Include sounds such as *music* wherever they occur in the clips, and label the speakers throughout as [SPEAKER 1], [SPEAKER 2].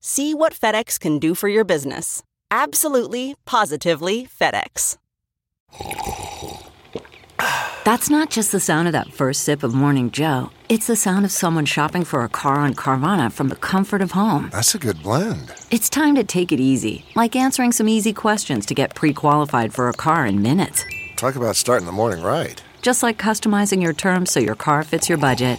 [SPEAKER 1] See what FedEx can do for your business. Absolutely, positively FedEx.
[SPEAKER 2] That's not just the sound of that first sip of Morning Joe. It's the sound of someone shopping for a car on Carvana from the comfort of home.
[SPEAKER 3] That's a good blend.
[SPEAKER 2] It's time to take it easy, like answering some easy questions to get pre qualified for a car in minutes.
[SPEAKER 3] Talk about starting the morning right.
[SPEAKER 2] Just like customizing your terms so your car fits your budget.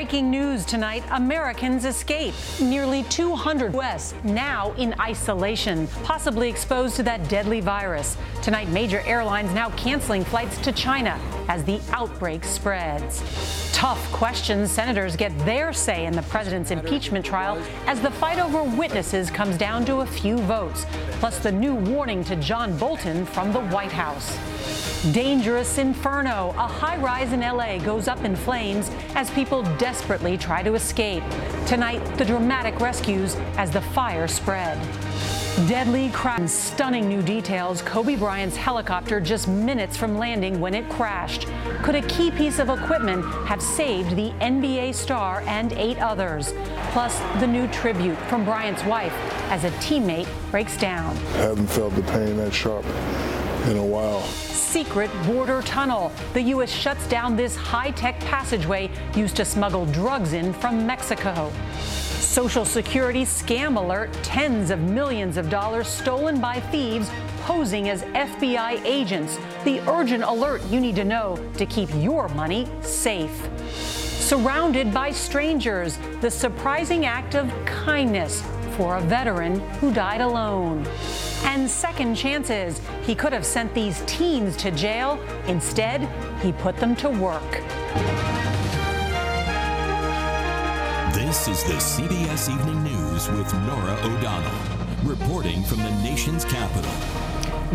[SPEAKER 4] Breaking news tonight Americans escape. Nearly 200 U.S. now in isolation, possibly exposed to that deadly virus. Tonight, major airlines now canceling flights to China as the outbreak spreads. Tough questions. Senators get their say in the president's impeachment trial as the fight over witnesses comes down to a few votes, plus the new warning to John Bolton from the White House. Dangerous inferno. A high rise in LA goes up in flames as people desperately try to escape. Tonight, the dramatic rescues as the fire spread. Deadly crash. Stunning new details. Kobe Bryant's helicopter just minutes from landing when it crashed. Could a key piece of equipment have saved the NBA star and eight others? Plus, the new tribute from Bryant's wife as a teammate breaks down.
[SPEAKER 5] Haven't felt the pain that sharp in a while.
[SPEAKER 4] Secret border tunnel. The U.S. shuts down this high tech passageway used to smuggle drugs in from Mexico. Social Security scam alert tens of millions of dollars stolen by thieves posing as FBI agents. The urgent alert you need to know to keep your money safe. Surrounded by strangers, the surprising act of kindness for a veteran who died alone. And second chances. He could have sent these teens to jail. Instead, he put them to work.
[SPEAKER 6] This is the CBS Evening News with Norah O'Donnell, reporting from the nation's capital.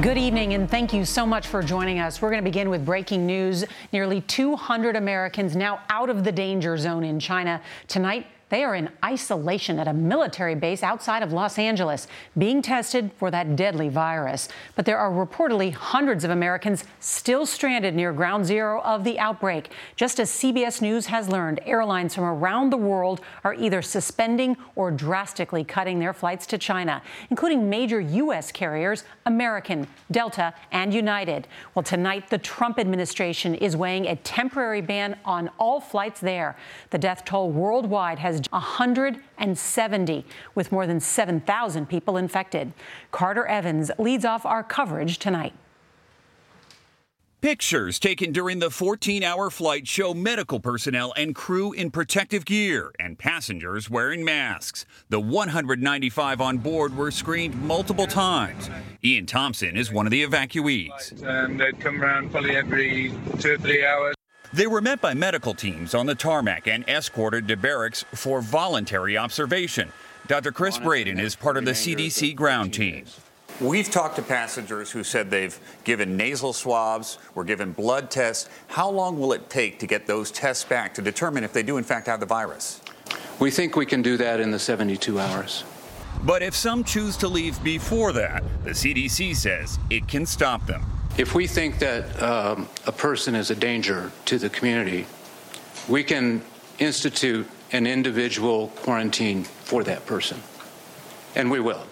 [SPEAKER 4] Good evening, and thank you so much for joining us. We're going to begin with breaking news. Nearly 200 Americans now out of the danger zone in China. Tonight, they are in isolation at a military base outside of Los Angeles, being tested for that deadly virus. But there are reportedly hundreds of Americans still stranded near ground zero of the outbreak. Just as CBS News has learned, airlines from around the world are either suspending or drastically cutting their flights to China, including major U.S. carriers American, Delta, and United. Well, tonight, the Trump administration is weighing a temporary ban on all flights there. The death toll worldwide has 170, with more than 7,000 people infected. Carter Evans leads off our coverage tonight.
[SPEAKER 7] Pictures taken during the 14 hour flight show medical personnel and crew in protective gear and passengers wearing masks. The 195 on board were screened multiple times. Ian Thompson is one of the evacuees.
[SPEAKER 8] Um, they'd come around probably every two or three hours.
[SPEAKER 7] They were met by medical teams on the tarmac and escorted to barracks for voluntary observation. Dr. Chris Braden is part of the CDC ground team.
[SPEAKER 9] We've talked to passengers who said they've given nasal swabs, were given blood tests. How long will it take to get those tests back to determine if they do, in fact, have the virus?
[SPEAKER 10] We think we can do that in the 72 hours.
[SPEAKER 7] But if some choose to leave before that, the CDC says it can stop them.
[SPEAKER 10] If we think that um, a person is a danger to the community, we can institute an individual quarantine for that person. And we will.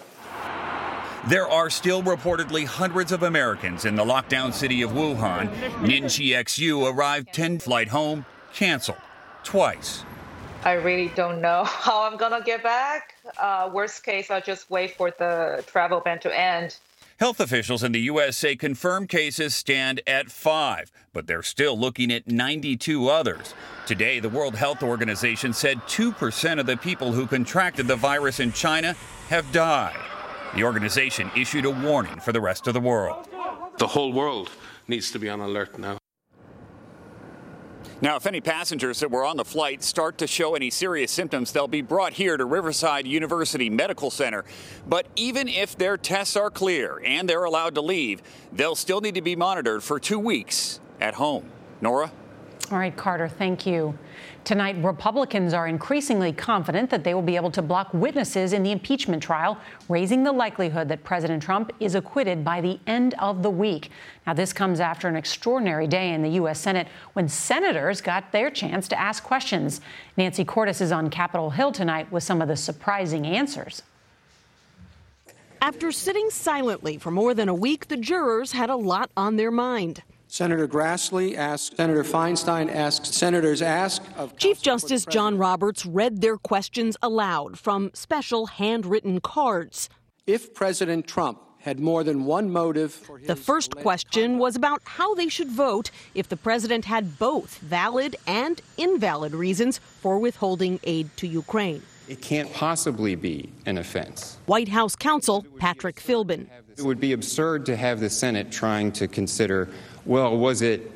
[SPEAKER 7] There are still reportedly hundreds of Americans in the lockdown city of Wuhan. Ninchi XU arrived 10 flight home, canceled twice.
[SPEAKER 11] I really don't know *laughs* how I'm gonna get back. Uh, worst case, I'll just wait for the travel ban to end.
[SPEAKER 7] Health officials in the U.S. say confirmed cases stand at five, but they're still looking at 92 others. Today, the World Health Organization said 2% of the people who contracted the virus in China have died. The organization issued a warning for the rest of the world.
[SPEAKER 12] The whole world needs to be on alert now.
[SPEAKER 9] Now, if any passengers that were on the flight start to show any serious symptoms, they'll be brought here to Riverside University Medical Center. But even if their tests are clear and they're allowed to leave, they'll still need to be monitored for two weeks at home. Norah?
[SPEAKER 4] All right, Carter, thank you. Tonight, Republicans are increasingly confident that they will be able to block witnesses in the impeachment trial, raising the likelihood that President Trump is acquitted by the end of the week. Now, this comes after an extraordinary day in the U.S. Senate when senators got their chance to ask questions. Nancy Cordes is on Capitol Hill tonight with some of the surprising answers.
[SPEAKER 13] After sitting silently for more than a week, the jurors had a lot on their mind.
[SPEAKER 14] Senator Grassley asked, Senator Feinstein asked, senators ask.
[SPEAKER 13] Chief Justice John Roberts read their questions aloud from special handwritten cards.
[SPEAKER 14] If President Trump had more than one motive.
[SPEAKER 13] the first question was about how they should vote if the president had both valid and invalid reasons for withholding aid to Ukraine.
[SPEAKER 15] It can't possibly be an offense.
[SPEAKER 13] White House counsel Patrick Philbin.
[SPEAKER 15] It would be absurd to have the Senate trying to consider well, was it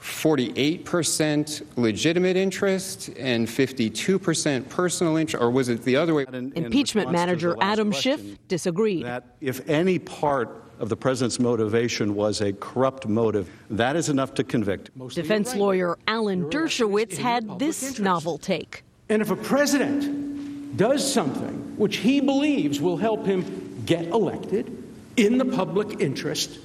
[SPEAKER 15] 48% legitimate interest and 52% personal interest, or was it the other way?
[SPEAKER 13] In, Impeachment manager Adam Schiff disagreed.
[SPEAKER 16] That if any part of the president's motivation was a corrupt motive, that is enough to convict.
[SPEAKER 13] Defense lawyer Alan Dershowitz had this interest. novel take.
[SPEAKER 17] And if a president does something which he believes will help him get elected in the public interest,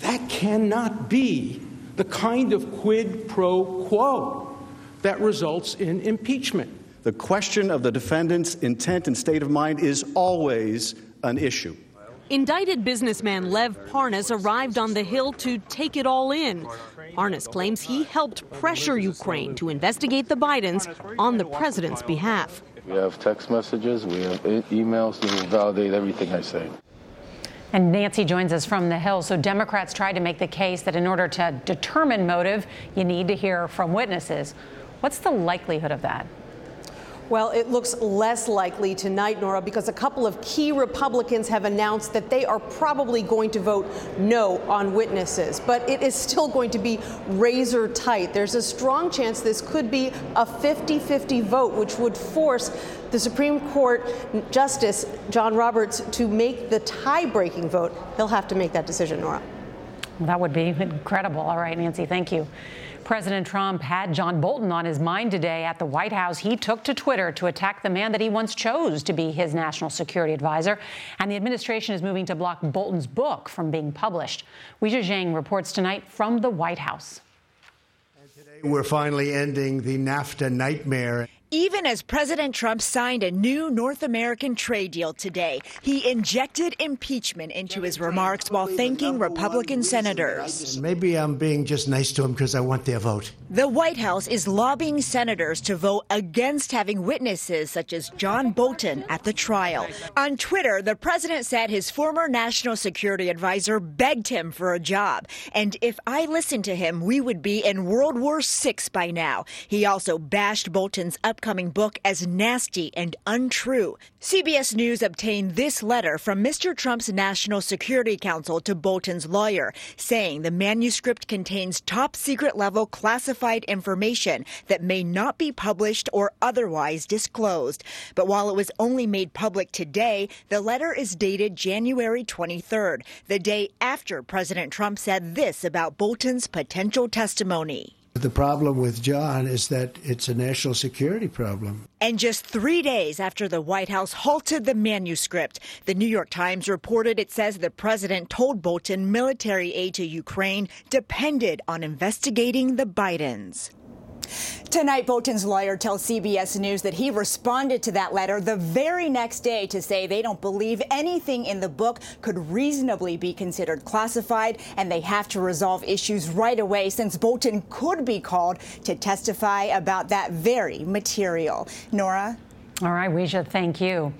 [SPEAKER 17] that cannot be the kind of quid pro quo that results in impeachment.
[SPEAKER 16] The question of the defendant's intent and state of mind is always an issue.
[SPEAKER 13] Indicted businessman Lev Parnas arrived on the Hill to take it all in. Parnas claims he helped pressure Ukraine to investigate the Bidens on the president's behalf.
[SPEAKER 5] We have text messages, we have emails to validate everything I say.
[SPEAKER 4] And Nancy joins us from the Hill. So Democrats tried to make the case that in order to determine motive, you need to hear from witnesses. What's the likelihood of that?
[SPEAKER 18] Well, it looks less likely tonight, Norah, because a couple of key Republicans have announced that they are probably going to vote no on witnesses. But it is still going to be razor tight. There's a strong chance this could be a 50 50 vote, which would force the Supreme Court Justice John Roberts to make the tie breaking vote. He'll have to make that decision, Norah.
[SPEAKER 4] That would be incredible. All right, Nancy, thank you. President Trump had John Bolton on his mind today at the White House. He took to Twitter to attack the man that he once chose to be his national security advisor. And the administration is moving to block Bolton's book from being published. Weijia Jiang reports tonight from the White House.
[SPEAKER 19] Today, We're finally ending the NAFTA nightmare.
[SPEAKER 20] Even as President Trump signed a new North American trade deal today, he injected impeachment into his remarks while thanking Republican senators.
[SPEAKER 19] Maybe I'm being just nice to them because I want their vote.
[SPEAKER 20] The White House is lobbying senators to vote against having witnesses such as John Bolton at the trial. On Twitter, the president said his former national security advisor begged him for a job. And if I listened to him, we would be in World War VI by now. He also bashed Bolton's upcoming upcoming book as nasty and untrue. CBS News obtained this letter from Mr. Trump's National Security Council to Bolton's lawyer, saying the manuscript contains top secret level classified information that may not be published or otherwise disclosed. But while it was only made public today, the letter is dated January 23rd, the day after President Trump said this about Bolton's potential testimony.
[SPEAKER 19] The problem with John is that it's a national security problem.
[SPEAKER 20] And just three days after the White House halted the manuscript, the New York Times reported it says the president told Bolton military aid to Ukraine depended on investigating the Bidens.
[SPEAKER 21] Tonight, Bolton's lawyer tells CBS News that he responded to that letter the very next day to say they don't believe anything in the book could reasonably be considered classified, and they have to resolve issues right away since Bolton could be called to testify about that very material. Norah?
[SPEAKER 4] All right, Weijia, thank you.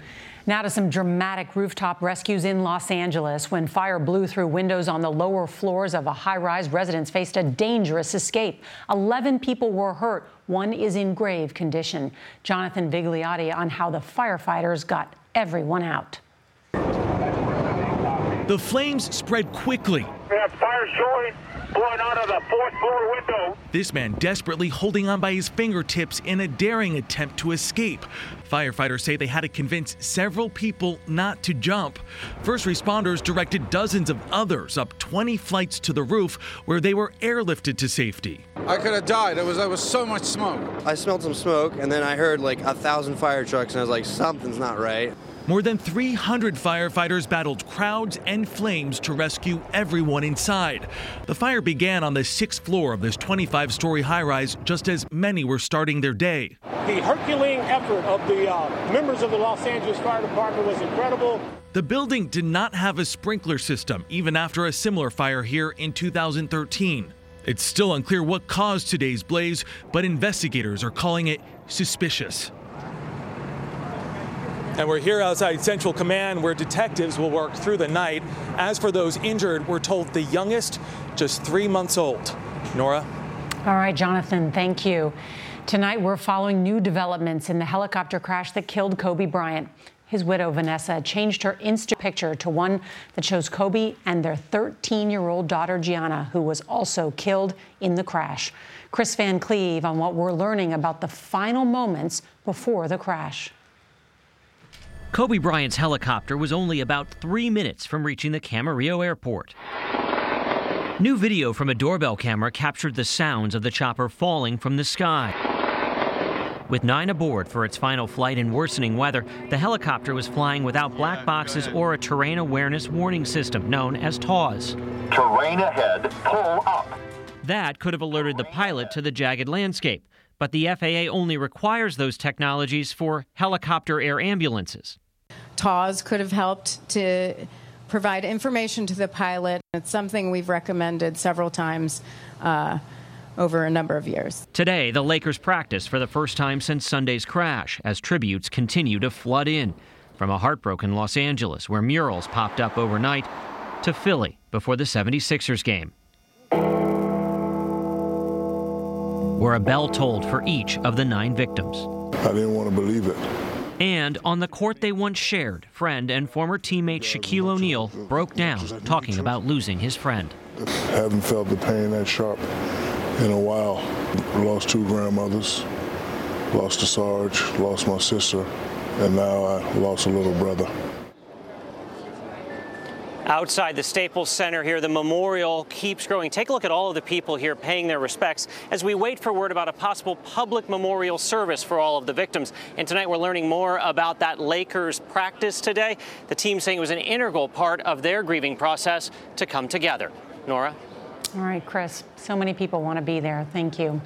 [SPEAKER 4] Now to some dramatic rooftop rescues in Los Angeles. When fire blew through windows on the lower floors of a high rise, residents faced a dangerous escape. 11 people were hurt. One is in grave condition. Jonathan Vigliotti on how the firefighters got everyone out.
[SPEAKER 22] The flames spread quickly.
[SPEAKER 23] We have fire showing blowing out of the fourth floor window.
[SPEAKER 22] This man desperately holding on by his fingertips in a daring attempt to escape. Firefighters say they had to convince several people not to jump. First responders directed dozens of others up 20 flights to the roof where they were airlifted to safety.
[SPEAKER 24] I could have died. There was, there was so much smoke.
[SPEAKER 25] I smelled some smoke and then I heard like a thousand fire trucks and I was like, something's not right.
[SPEAKER 22] More than 300 firefighters battled crowds and flames to rescue everyone inside. The fire began on the sixth floor of this 25 story high rise just as many were starting their day.
[SPEAKER 26] The Herculean effort of the uh, members of the Los Angeles Fire Department was incredible.
[SPEAKER 22] The building did not have a sprinkler system, even after a similar fire here in 2013. It's still unclear what caused today's blaze, but investigators are calling it suspicious. And we're here outside Central Command where detectives will work through the night. As for those injured, we're told the youngest, just three months old. Norah?
[SPEAKER 4] All right, Jonathan, thank you. Tonight, we're following new developments in the helicopter crash that killed Kobe Bryant. His widow, Vanessa, changed her Insta picture to one that shows Kobe and their 13 year old daughter, Gianna, who was also killed in the crash. Chris Van Cleave on what we're learning about the final moments before the crash.
[SPEAKER 27] Kobe Bryant's helicopter was only about three minutes from reaching the Camarillo airport. New video from a doorbell camera captured the sounds of the chopper falling from the sky. With nine aboard for its final flight in worsening weather, the helicopter was flying without black boxes or a terrain awareness warning system known as TAWS.
[SPEAKER 28] Terrain ahead, pull up.
[SPEAKER 27] That could have alerted the pilot to the jagged landscape, but the FAA only requires those technologies for helicopter air ambulances.
[SPEAKER 29] TAWS could have helped to provide information to the pilot. It's something we've recommended several times uh, over a number of years.
[SPEAKER 27] Today, the Lakers practice for the first time since Sunday's crash as tributes continue to flood in. From a heartbroken Los Angeles, where murals popped up overnight, to Philly before the 76ers game. Where a bell tolled for each of the nine victims.
[SPEAKER 30] I didn't want to believe it.
[SPEAKER 27] And on the court they once shared, friend and former teammate Shaquille O'Neal broke down talking about losing his friend.
[SPEAKER 30] Haven't felt the pain that sharp in a while. Lost two grandmothers, lost a Sarge, lost my sister, and now I lost a little brother.
[SPEAKER 31] Outside the Staples Center here, the memorial keeps growing. Take a look at all of the people here paying their respects as we wait for word about a possible public memorial service for all of the victims. And tonight we're learning more about that Lakers practice today. The team saying it was an integral part of their grieving process to come together. Norah?
[SPEAKER 4] All right, Chris. So many people want to be there. Thank you.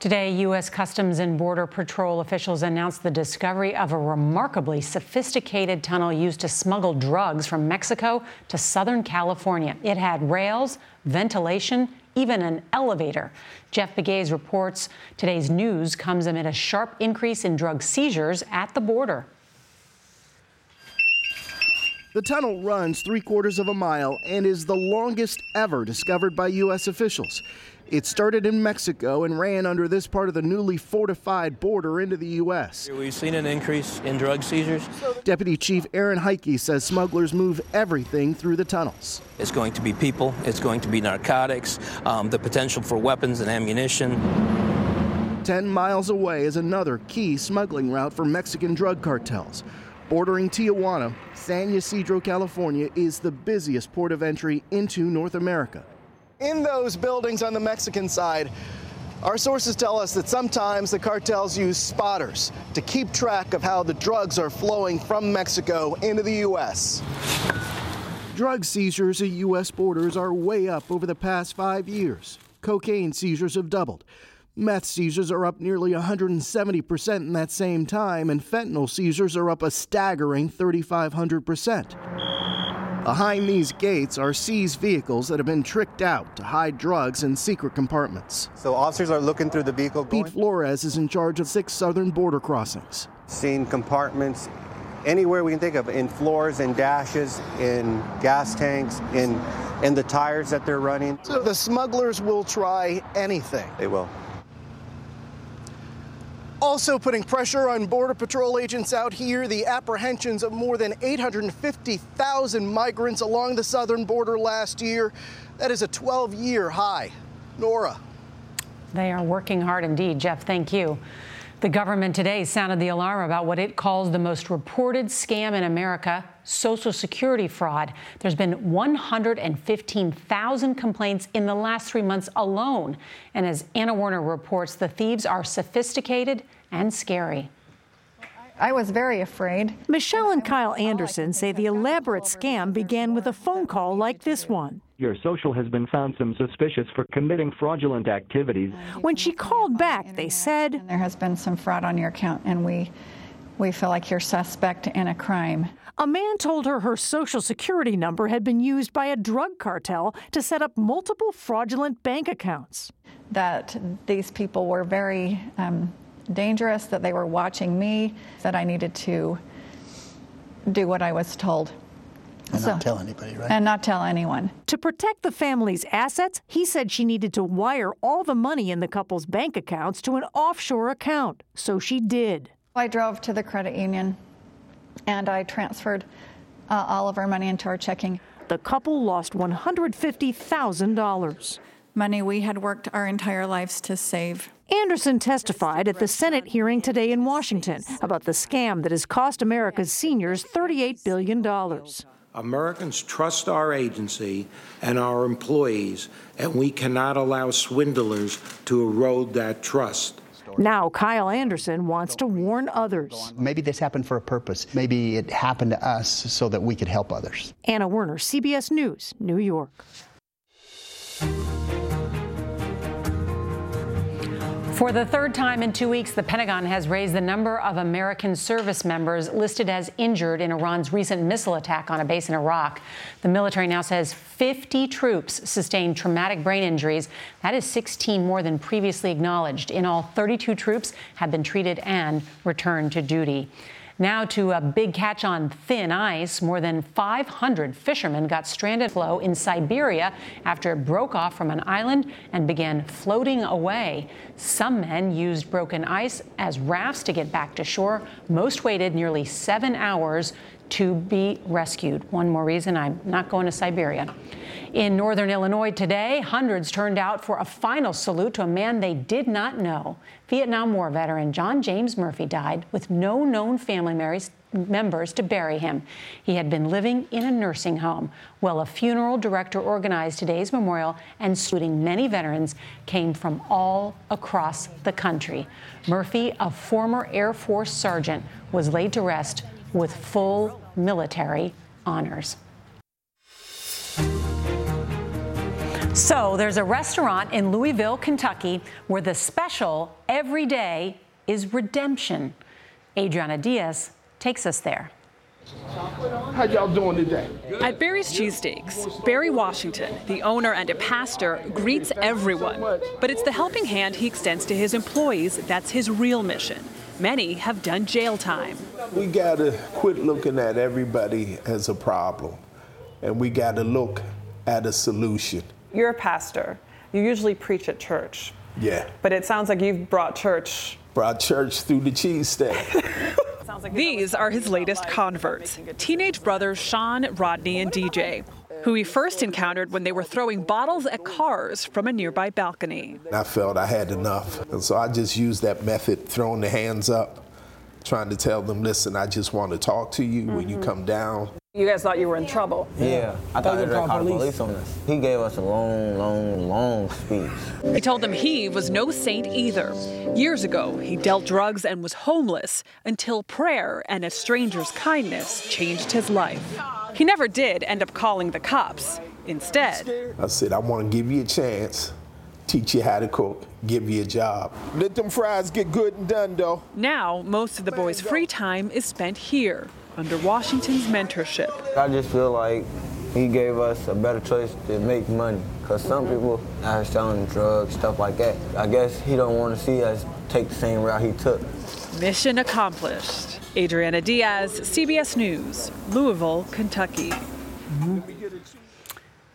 [SPEAKER 4] Today, U.S. Customs and Border Patrol officials announced the discovery of a remarkably sophisticated tunnel used to smuggle drugs from Mexico to Southern California. It had rails, ventilation, even an elevator. Jeff Pegues reports today's news comes amid a sharp increase in drug seizures at the border.
[SPEAKER 32] The tunnel runs three quarters of a mile and is the longest ever discovered by U.S. officials. It started in Mexico and ran under this part of the newly fortified border into the U.S.
[SPEAKER 33] We've seen an increase in drug seizures.
[SPEAKER 32] Deputy Chief Aaron Heitke says smugglers move everything through the tunnels.
[SPEAKER 33] It's going to be people, it's going to be narcotics, um, the potential for weapons and ammunition.
[SPEAKER 32] 10 miles away is another key smuggling route for Mexican drug cartels. Bordering Tijuana, San Ysidro, California is the busiest port of entry into North America. In those buildings on the Mexican side, Our sources tell us that sometimes the cartels use spotters to keep track of how the drugs are flowing from Mexico into the U.S. Drug seizures at U.S. borders are way up over the past five years. Cocaine seizures have doubled. Meth seizures are up nearly 170% in that same time, and fentanyl seizures are up a staggering 3,500%. Behind these gates are seized vehicles that have been tricked out to hide drugs in secret compartments.
[SPEAKER 34] So officers are looking through the vehicle.
[SPEAKER 32] Pete Flores is in charge of six southern border crossings.
[SPEAKER 34] Seeing compartments anywhere we can think of in floors and dashes, in gas tanks, in in the tires that they're running.
[SPEAKER 32] So the smugglers will try anything.
[SPEAKER 34] They will.
[SPEAKER 32] Also putting pressure on Border Patrol agents out here, the apprehensions of more than 850,000 migrants along the southern border last year. That is a 12 year high. Norah.
[SPEAKER 4] They are working hard indeed. Jeff, thank you. The government today sounded the alarm about what it calls the most reported scam in America Social Security fraud. There's been 115,000 complaints in the last three months alone. And as Anna Werner reports, the thieves are sophisticated and scary.
[SPEAKER 35] I was very afraid.
[SPEAKER 36] Michelle and Kyle Anderson say the elaborate scam began with a phone call like this one.
[SPEAKER 37] Your social has been found some suspicious for committing fraudulent activities.
[SPEAKER 36] When she called back, they said
[SPEAKER 35] there has been some fraud on your account and we we feel like you're suspect in a crime.
[SPEAKER 36] A man told her her social security number had been used by a drug cartel to set up multiple fraudulent bank accounts.
[SPEAKER 35] That these people were very um, dangerous, that they were watching me, that I needed to do what I was told.
[SPEAKER 38] And so, not tell anybody, right?
[SPEAKER 35] And not tell anyone.
[SPEAKER 36] To protect the family's assets, he said she needed to wire all the money in the couple's bank accounts to an offshore account. So she did.
[SPEAKER 35] I drove to the credit union and I transferred uh, all of our money into our checking.
[SPEAKER 36] The couple lost $150,000.
[SPEAKER 35] Money we had worked our entire lives to save.
[SPEAKER 36] Anderson testified at the Senate hearing today in Washington about the scam that has cost America's seniors $38 billion.
[SPEAKER 39] Americans trust our agency and our employees, and we cannot allow swindlers to erode that trust.
[SPEAKER 36] Now, Kyle Anderson wants to warn others.
[SPEAKER 38] Maybe this happened for a purpose. Maybe it happened to us so that we could help others.
[SPEAKER 36] Anna Werner, CBS News, New York.
[SPEAKER 4] For the third time in two weeks, the Pentagon has raised the number of American service members listed as injured in Iran's recent missile attack on a base in Iraq. The military now says 50 troops sustained traumatic brain injuries. That is 16 more than previously acknowledged. In all, 32 troops have been treated and returned to duty. Now to a big catch on thin ice. More than 500 fishermen got stranded floe in Siberia after it broke off from an island and began floating away. Some men used broken ice as rafts to get back to shore. Most waited nearly seven hours to be rescued. One more reason I'm not going to Siberia. In northern Illinois today, hundreds turned out for a final salute to a man they did not know. Vietnam War veteran John James Murphy died with no known family members to bury him. He had been living in a nursing home. Well, a funeral director organized today's memorial and saluting many veterans came from all across the country. Murphy, a former Air Force sergeant, was laid to rest with full military honors. So there's a restaurant in Louisville, Kentucky, where the special every day is redemption. Adriana Diaz takes us there.
[SPEAKER 40] How y'all doing today?
[SPEAKER 41] At Barry's Cheesesteaks, Barry Washington, the owner and a pastor, greets everyone. But it's the helping hand he extends to his employees that's his real mission. Many have done jail time.
[SPEAKER 40] We got to quit looking at everybody as a problem, and we got to look at a solution.
[SPEAKER 42] You're a pastor. You usually preach at church.
[SPEAKER 40] Yeah.
[SPEAKER 42] But it sounds like you've brought church.
[SPEAKER 40] Brought church through the cheesesteak. *laughs*
[SPEAKER 41] like These are his latest converts teenage brothers Sean, Rodney, and DJ, who he first encountered when they were throwing bottles at cars from a nearby balcony.
[SPEAKER 40] I felt I had enough. And so I just used that method, throwing the hands up, trying to tell them, listen, I just want to talk to you mm-hmm. when you mm-hmm. come down.
[SPEAKER 42] You guys thought you were in trouble.
[SPEAKER 43] Yeah, I thought they were going to call the police on us. He gave us a long, long, long speech.
[SPEAKER 41] He told them he was no saint either. Years ago, he dealt drugs and was homeless until prayer and a stranger's kindness changed his life. He never did end up calling the cops. Instead,
[SPEAKER 40] I said, I want to give you a chance, teach you how to cook, give you a job. Let them fries get good and done, though.
[SPEAKER 41] now most of the boys' free time is spent here under Washington's mentorship.
[SPEAKER 43] I just feel like he gave us a better choice to make money. Because some people are selling drugs, stuff like that. I guess he don't want to see us take the same route he took.
[SPEAKER 41] Mission accomplished. Adriana Diaz, CBS News, Louisville, Kentucky.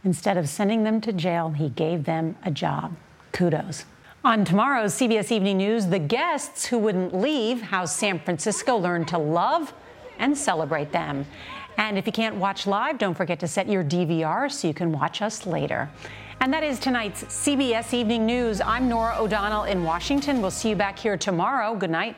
[SPEAKER 4] Instead of sending them to jail, he gave them a job. Kudos. On tomorrow's CBS Evening News, the guests who wouldn't leave, how San Francisco learned to love and celebrate them. And if you can't watch live, don't forget to set your DVR so you can watch us later. And that is tonight's CBS Evening News. I'm Norah O'Donnell in Washington. We'll see you back here tomorrow. Good night.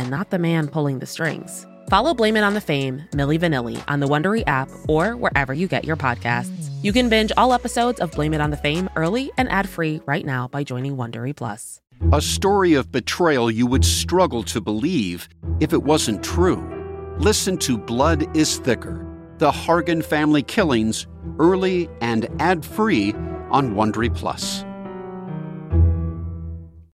[SPEAKER 44] and not the man pulling the strings? Follow Blame It on the Fame, Milli Vanilli on the Wondery app or wherever you get your podcasts. You can binge all episodes of Blame It on the Fame early and ad-free right now by joining Wondery Plus.
[SPEAKER 45] A story of betrayal you would struggle to believe if it wasn't true. Listen to Blood is Thicker The Hargan Family Killings early and ad free on Wondery Plus.